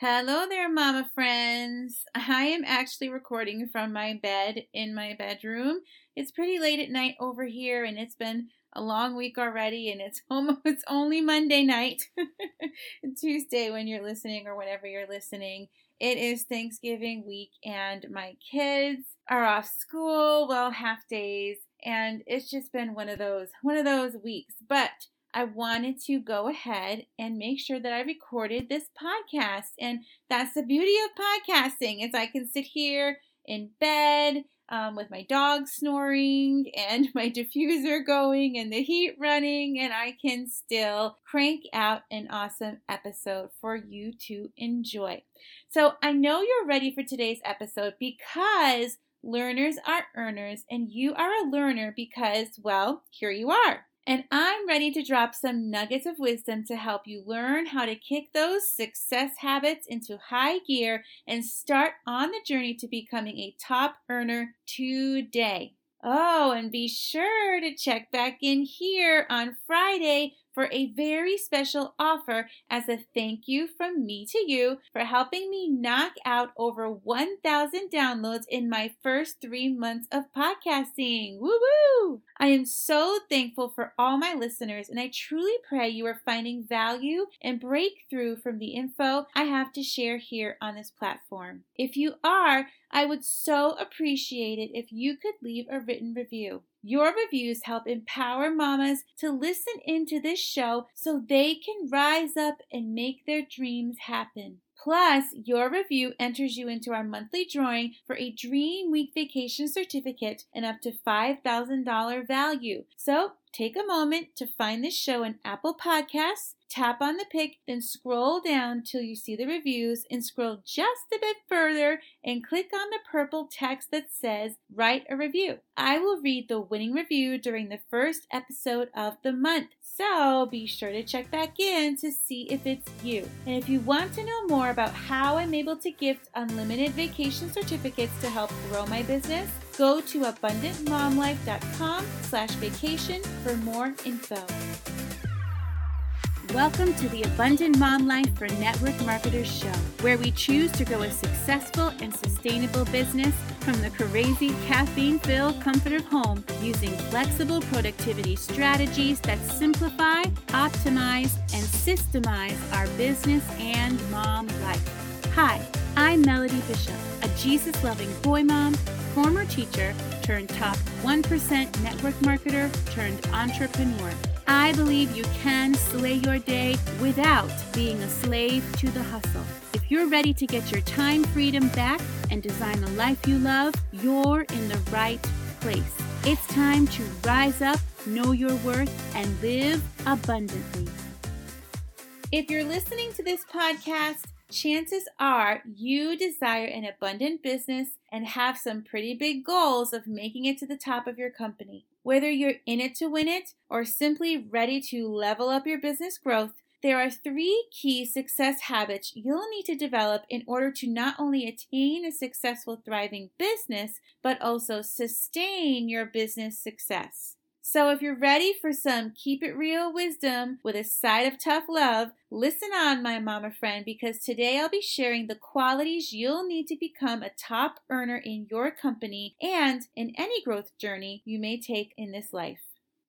Hello there, mama friends. I am actually recording from my bed in my bedroom. It's pretty late at night over here, and it's been a long week already, and it's almost only Monday night, Tuesday when you're listening or whenever you're listening. It is Thanksgiving week, and my kids are off school, well, half days, and it's just been one of those one of those weeks. But I wanted to go ahead and make sure that I recorded this podcast. And that's the beauty of podcasting is I can sit here in bed um, with my dog snoring and my diffuser going and the heat running, and I can still crank out an awesome episode for you to enjoy. So I know you're ready for today's episode because learners are earners, and you are a learner because, well, here you are. And I'm ready to drop some nuggets of wisdom to help you learn how to kick those success habits into high gear and start on the journey to becoming a top earner today. Oh, and be sure to check back in here on Friday for a very special offer as a thank you from me to you for helping me knock out over 1,000 downloads in my first three months of podcasting. Woo woo! I am so thankful for all my listeners, and I truly pray you are finding value and breakthrough from the info I have to share here on this platform. If you are, I would so appreciate it if you could leave a written review. Your reviews help empower mamas to listen into this show so they can rise up and make their dreams happen. Plus, your review enters you into our monthly drawing for a Dream Week vacation certificate and up to $5,000 value. So, take a moment to find this show in Apple Podcasts Tap on the pic, then scroll down till you see the reviews and scroll just a bit further and click on the purple text that says Write a Review. I will read the winning review during the first episode of the month, so be sure to check back in to see if it's you. And if you want to know more about how I'm able to gift unlimited vacation certificates to help grow my business, go to abundantmomlife.com slash vacation for more info. Welcome to the Abundant Mom Life for Network Marketers show, where we choose to grow a successful and sustainable business from the crazy caffeine filled comfort of home using flexible productivity strategies that simplify, optimize, and systemize our business and mom life. Hi, I'm Melody Bishop, a Jesus loving boy mom, former teacher turned top 1% network marketer turned entrepreneur. I believe you can slay your day without being a slave to the hustle. If you're ready to get your time freedom back and design the life you love, you're in the right place. It's time to rise up, know your worth, and live abundantly. If you're listening to this podcast, chances are you desire an abundant business and have some pretty big goals of making it to the top of your company. Whether you're in it to win it or simply ready to level up your business growth, there are three key success habits you'll need to develop in order to not only attain a successful, thriving business, but also sustain your business success. So, if you're ready for some keep it real wisdom with a side of tough love, listen on, my mama friend, because today I'll be sharing the qualities you'll need to become a top earner in your company and in any growth journey you may take in this life.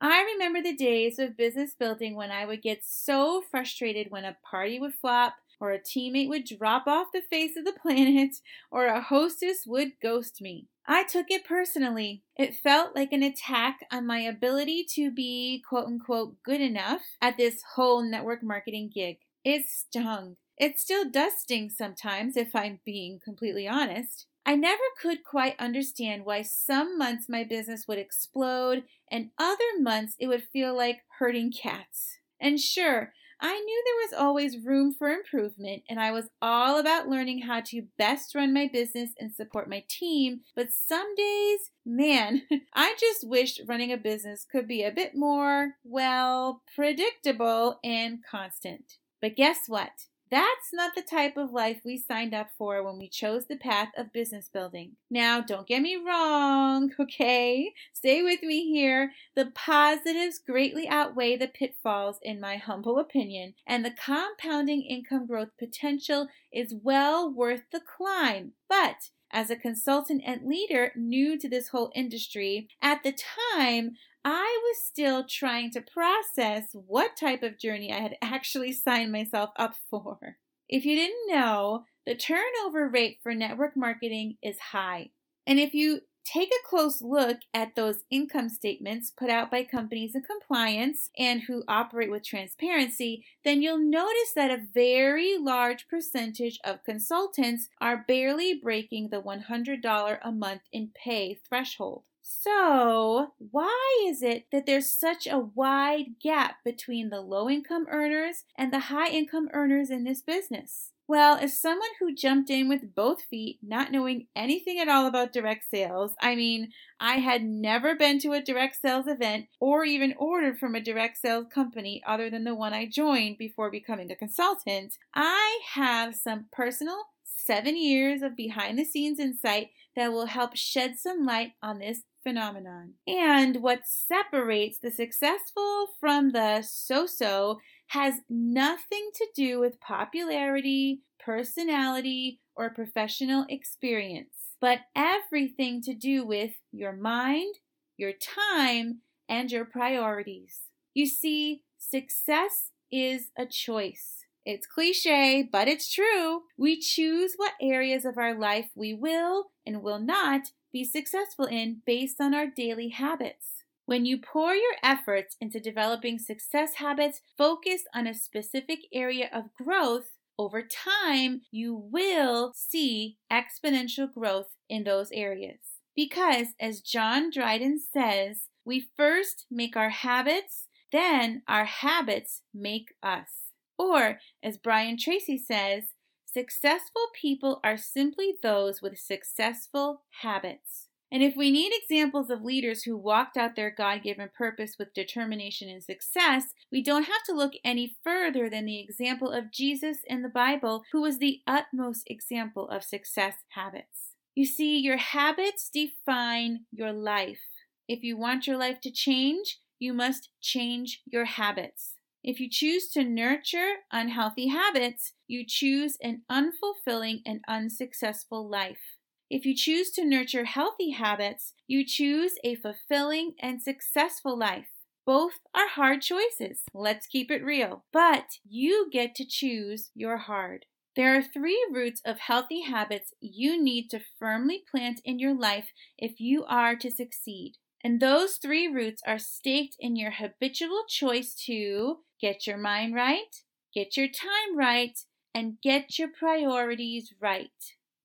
I remember the days of business building when I would get so frustrated when a party would flop, or a teammate would drop off the face of the planet, or a hostess would ghost me. I took it personally. It felt like an attack on my ability to be quote unquote good enough at this whole network marketing gig. It stung. It still does sting sometimes, if I'm being completely honest. I never could quite understand why some months my business would explode and other months it would feel like herding cats. And sure, I knew there was always room for improvement, and I was all about learning how to best run my business and support my team. But some days, man, I just wished running a business could be a bit more, well, predictable and constant. But guess what? That's not the type of life we signed up for when we chose the path of business building. Now, don't get me wrong, okay? Stay with me here. The positives greatly outweigh the pitfalls, in my humble opinion, and the compounding income growth potential is well worth the climb. But as a consultant and leader new to this whole industry, at the time, I was still trying to process what type of journey I had actually signed myself up for. If you didn't know, the turnover rate for network marketing is high. And if you take a close look at those income statements put out by companies in compliance and who operate with transparency, then you'll notice that a very large percentage of consultants are barely breaking the $100 a month in pay threshold. So, why is it that there's such a wide gap between the low income earners and the high income earners in this business? Well, as someone who jumped in with both feet, not knowing anything at all about direct sales, I mean, I had never been to a direct sales event or even ordered from a direct sales company other than the one I joined before becoming a consultant. I have some personal seven years of behind the scenes insight that will help shed some light on this phenomenon. And what separates the successful from the so so has nothing to do with popularity, personality, or professional experience, but everything to do with your mind, your time, and your priorities. You see, success is a choice. It's cliche, but it's true. We choose what areas of our life we will and will not be successful in based on our daily habits. When you pour your efforts into developing success habits focused on a specific area of growth, over time you will see exponential growth in those areas. Because, as John Dryden says, we first make our habits, then our habits make us. Or, as Brian Tracy says, Successful people are simply those with successful habits. And if we need examples of leaders who walked out their God given purpose with determination and success, we don't have to look any further than the example of Jesus in the Bible, who was the utmost example of success habits. You see, your habits define your life. If you want your life to change, you must change your habits. If you choose to nurture unhealthy habits, you choose an unfulfilling and unsuccessful life. If you choose to nurture healthy habits, you choose a fulfilling and successful life. Both are hard choices. Let's keep it real. But you get to choose your hard. There are three roots of healthy habits you need to firmly plant in your life if you are to succeed. And those three roots are staked in your habitual choice to get your mind right, get your time right, and get your priorities right.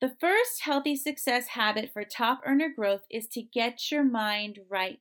The first healthy success habit for top earner growth is to get your mind right.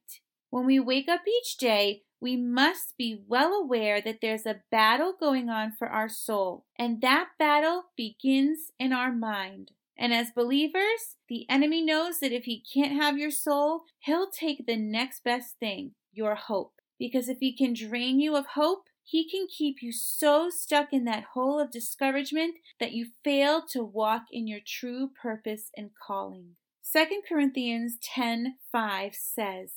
When we wake up each day, we must be well aware that there's a battle going on for our soul, and that battle begins in our mind. And as believers, the enemy knows that if he can't have your soul, he'll take the next best thing, your hope. Because if he can drain you of hope, he can keep you so stuck in that hole of discouragement that you fail to walk in your true purpose and calling. 2 Corinthians 10:5 says,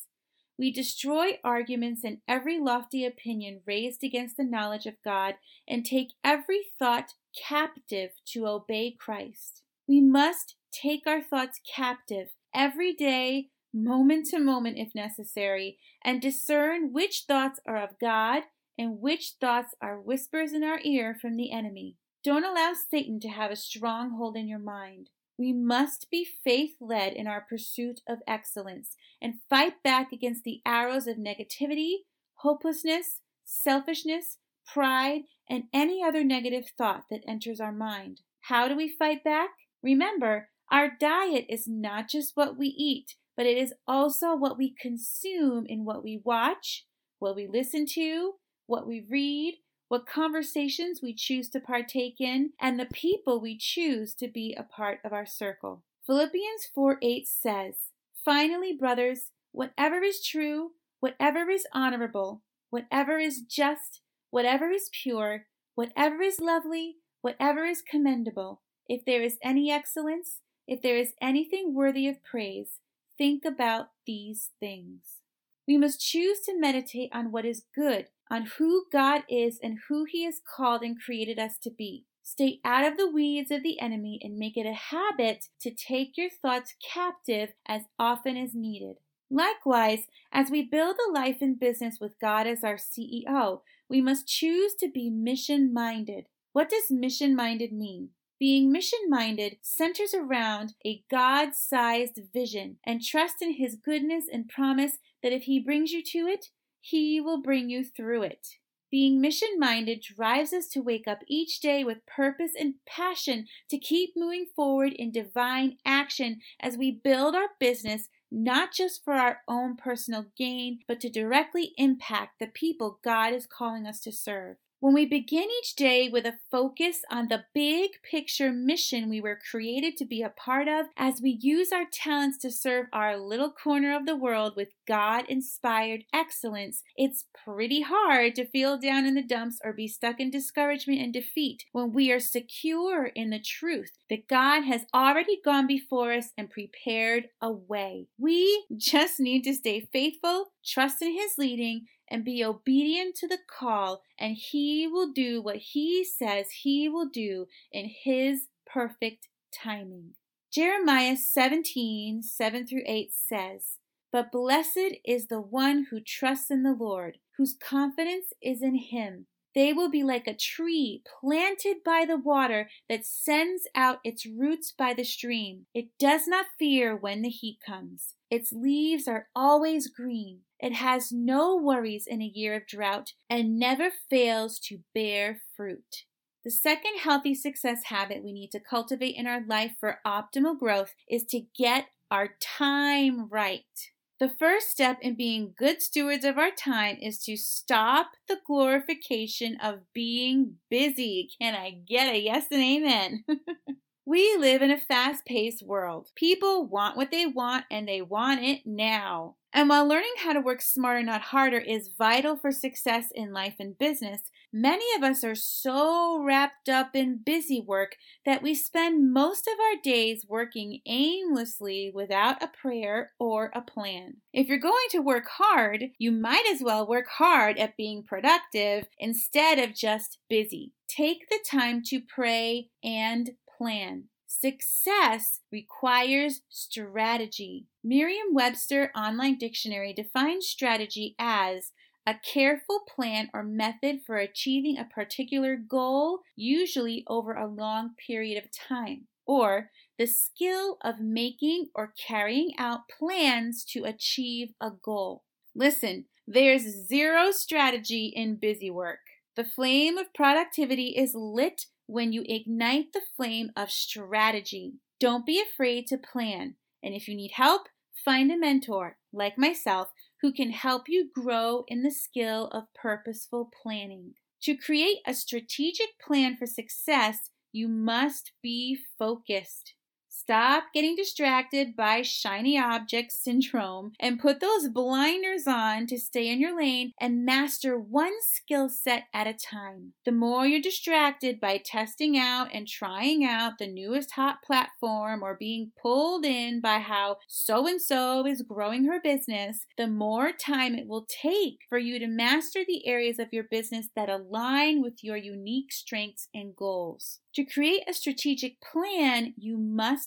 we destroy arguments and every lofty opinion raised against the knowledge of God and take every thought captive to obey Christ. We must take our thoughts captive every day, moment to moment if necessary, and discern which thoughts are of God and which thoughts are whispers in our ear from the enemy. Don't allow Satan to have a stronghold in your mind. We must be faith led in our pursuit of excellence and fight back against the arrows of negativity, hopelessness, selfishness, pride, and any other negative thought that enters our mind. How do we fight back? Remember, our diet is not just what we eat, but it is also what we consume in what we watch, what we listen to, what we read, what conversations we choose to partake in, and the people we choose to be a part of our circle. Philippians 4 8 says, Finally, brothers, whatever is true, whatever is honorable, whatever is just, whatever is pure, whatever is lovely, whatever is commendable, if there is any excellence, if there is anything worthy of praise, think about these things. We must choose to meditate on what is good, on who God is and who He has called and created us to be. Stay out of the weeds of the enemy and make it a habit to take your thoughts captive as often as needed. Likewise, as we build a life and business with God as our CEO, we must choose to be mission minded. What does mission minded mean? Being mission minded centers around a God sized vision and trust in His goodness and promise that if He brings you to it, He will bring you through it. Being mission minded drives us to wake up each day with purpose and passion to keep moving forward in divine action as we build our business not just for our own personal gain, but to directly impact the people God is calling us to serve. When we begin each day with a focus on the big picture mission we were created to be a part of, as we use our talents to serve our little corner of the world with God inspired excellence, it's pretty hard to feel down in the dumps or be stuck in discouragement and defeat when we are secure in the truth that God has already gone before us and prepared a way. We just need to stay faithful, trust in His leading, and be obedient to the call, and He will do what He says He will do in His perfect timing. Jeremiah 17 7 through 8 says, But blessed is the one who trusts in the Lord, whose confidence is in Him. They will be like a tree planted by the water that sends out its roots by the stream. It does not fear when the heat comes. Its leaves are always green. It has no worries in a year of drought and never fails to bear fruit. The second healthy success habit we need to cultivate in our life for optimal growth is to get our time right. The first step in being good stewards of our time is to stop the glorification of being busy. Can I get a yes and amen? we live in a fast paced world. People want what they want and they want it now. And while learning how to work smarter, not harder, is vital for success in life and business, many of us are so wrapped up in busy work that we spend most of our days working aimlessly without a prayer or a plan. If you're going to work hard, you might as well work hard at being productive instead of just busy. Take the time to pray and plan. Success requires strategy. Merriam Webster Online Dictionary defines strategy as a careful plan or method for achieving a particular goal, usually over a long period of time, or the skill of making or carrying out plans to achieve a goal. Listen, there's zero strategy in busy work. The flame of productivity is lit when you ignite the flame of strategy. Don't be afraid to plan. And if you need help, find a mentor like myself who can help you grow in the skill of purposeful planning. To create a strategic plan for success, you must be focused. Stop getting distracted by shiny object syndrome and put those blinders on to stay in your lane and master one skill set at a time. The more you're distracted by testing out and trying out the newest hot platform or being pulled in by how so and so is growing her business, the more time it will take for you to master the areas of your business that align with your unique strengths and goals. To create a strategic plan, you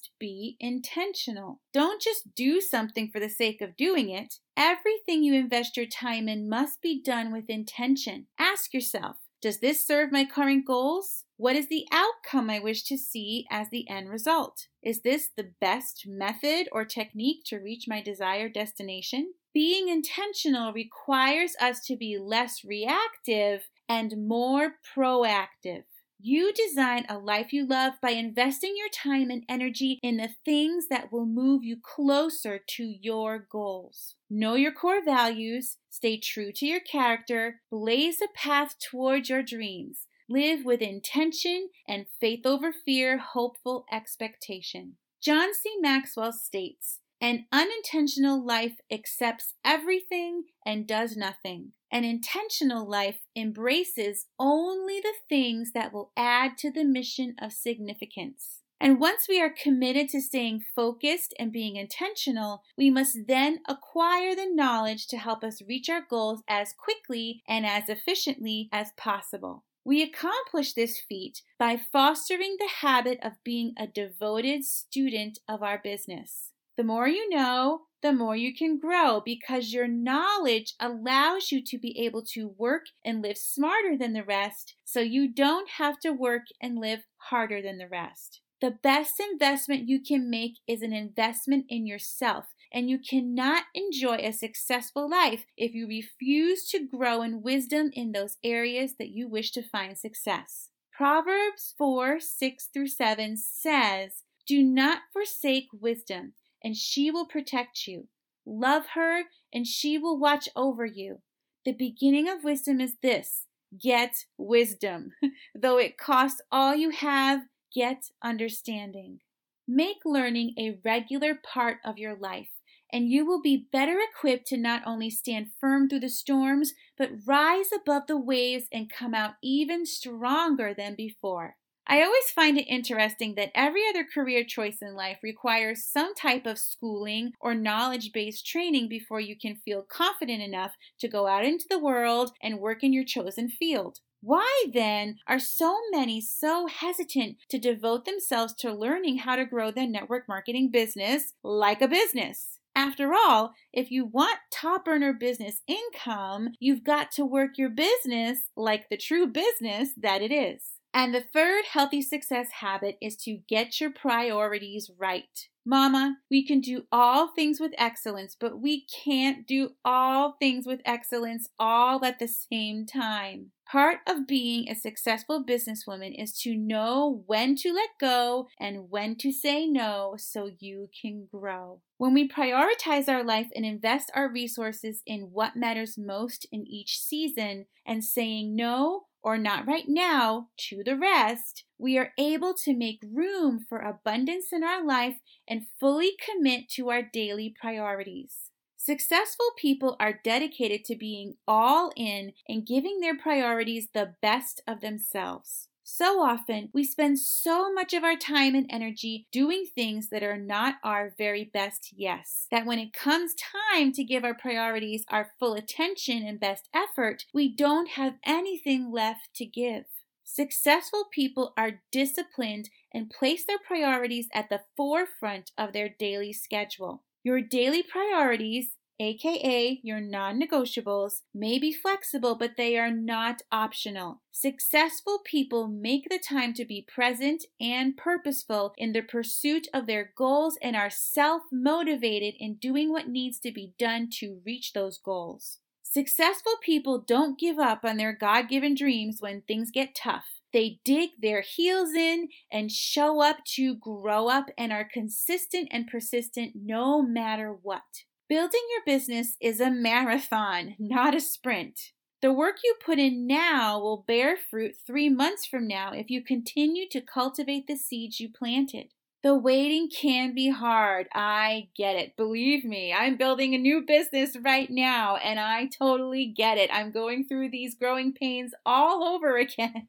must be intentional. Don't just do something for the sake of doing it. Everything you invest your time in must be done with intention. Ask yourself Does this serve my current goals? What is the outcome I wish to see as the end result? Is this the best method or technique to reach my desired destination? Being intentional requires us to be less reactive and more proactive. You design a life you love by investing your time and energy in the things that will move you closer to your goals. Know your core values, stay true to your character, blaze a path towards your dreams. Live with intention and faith over fear, hopeful expectation. John C. Maxwell states, an unintentional life accepts everything and does nothing. An intentional life embraces only the things that will add to the mission of significance. And once we are committed to staying focused and being intentional, we must then acquire the knowledge to help us reach our goals as quickly and as efficiently as possible. We accomplish this feat by fostering the habit of being a devoted student of our business. The more you know, the more you can grow because your knowledge allows you to be able to work and live smarter than the rest so you don't have to work and live harder than the rest. The best investment you can make is an investment in yourself, and you cannot enjoy a successful life if you refuse to grow in wisdom in those areas that you wish to find success. Proverbs 4 6 through 7 says, Do not forsake wisdom, and she will protect you. Love her, and she will watch over you. The beginning of wisdom is this get wisdom. Though it costs all you have, get understanding. Make learning a regular part of your life, and you will be better equipped to not only stand firm through the storms, but rise above the waves and come out even stronger than before. I always find it interesting that every other career choice in life requires some type of schooling or knowledge based training before you can feel confident enough to go out into the world and work in your chosen field. Why then are so many so hesitant to devote themselves to learning how to grow their network marketing business like a business? After all, if you want top earner business income, you've got to work your business like the true business that it is. And the third healthy success habit is to get your priorities right. Mama, we can do all things with excellence, but we can't do all things with excellence all at the same time. Part of being a successful businesswoman is to know when to let go and when to say no so you can grow. When we prioritize our life and invest our resources in what matters most in each season and saying no or not right now to the rest, we are able to make room for abundance in our life and fully commit to our daily priorities. Successful people are dedicated to being all in and giving their priorities the best of themselves. So often, we spend so much of our time and energy doing things that are not our very best yes, that when it comes time to give our priorities our full attention and best effort, we don't have anything left to give. Successful people are disciplined and place their priorities at the forefront of their daily schedule. Your daily priorities aka your non negotiables, may be flexible, but they are not optional. Successful people make the time to be present and purposeful in the pursuit of their goals and are self motivated in doing what needs to be done to reach those goals. Successful people don't give up on their God given dreams when things get tough. They dig their heels in and show up to grow up and are consistent and persistent no matter what. Building your business is a marathon, not a sprint. The work you put in now will bear fruit three months from now if you continue to cultivate the seeds you planted. The waiting can be hard. I get it. Believe me, I'm building a new business right now and I totally get it. I'm going through these growing pains all over again.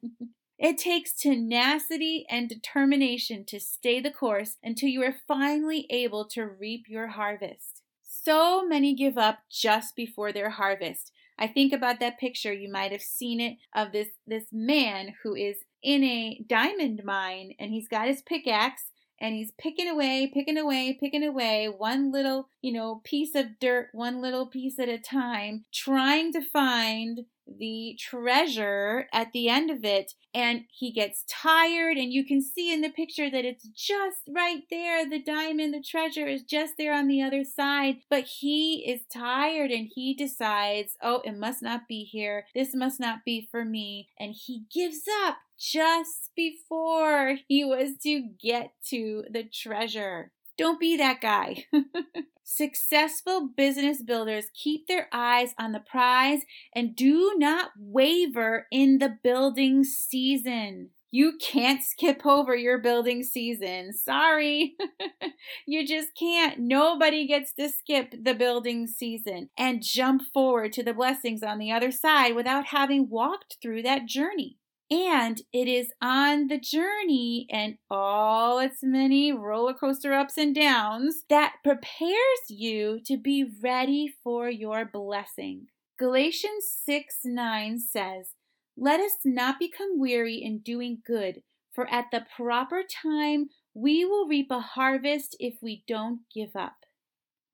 It takes tenacity and determination to stay the course until you are finally able to reap your harvest. So many give up just before their harvest. I think about that picture, you might have seen it, of this, this man who is in a diamond mine and he's got his pickaxe and he's picking away, picking away, picking away, one little, you know, piece of dirt, one little piece at a time, trying to find the treasure at the end of it and he gets tired and you can see in the picture that it's just right there. The diamond the treasure is just there on the other side. But he is tired and he decides oh it must not be here. This must not be for me. And he gives up just before he was to get to the treasure don't be that guy. Successful business builders keep their eyes on the prize and do not waver in the building season. You can't skip over your building season. Sorry. you just can't. Nobody gets to skip the building season and jump forward to the blessings on the other side without having walked through that journey. And it is on the journey and all its many roller coaster ups and downs that prepares you to be ready for your blessing. Galatians 6 9 says, Let us not become weary in doing good, for at the proper time we will reap a harvest if we don't give up.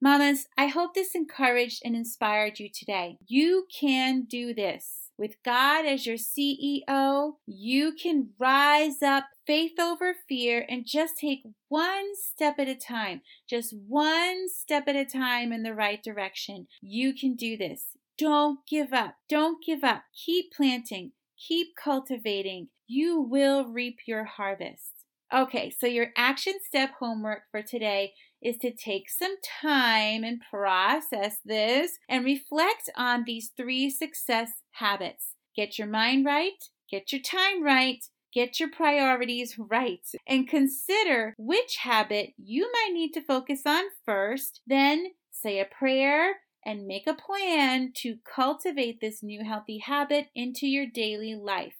Mamas, I hope this encouraged and inspired you today. You can do this. With God as your CEO, you can rise up faith over fear and just take one step at a time, just one step at a time in the right direction. You can do this. Don't give up. Don't give up. Keep planting. Keep cultivating. You will reap your harvest. Okay, so your action step homework for today is to take some time and process this and reflect on these three success habits. Get your mind right, get your time right, get your priorities right, and consider which habit you might need to focus on first. Then say a prayer and make a plan to cultivate this new healthy habit into your daily life.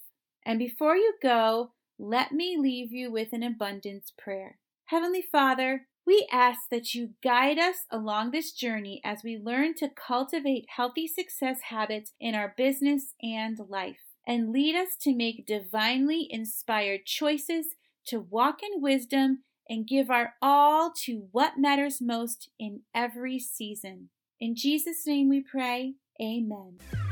And before you go, let me leave you with an abundance prayer. Heavenly Father, we ask that you guide us along this journey as we learn to cultivate healthy success habits in our business and life, and lead us to make divinely inspired choices, to walk in wisdom, and give our all to what matters most in every season. In Jesus' name we pray. Amen.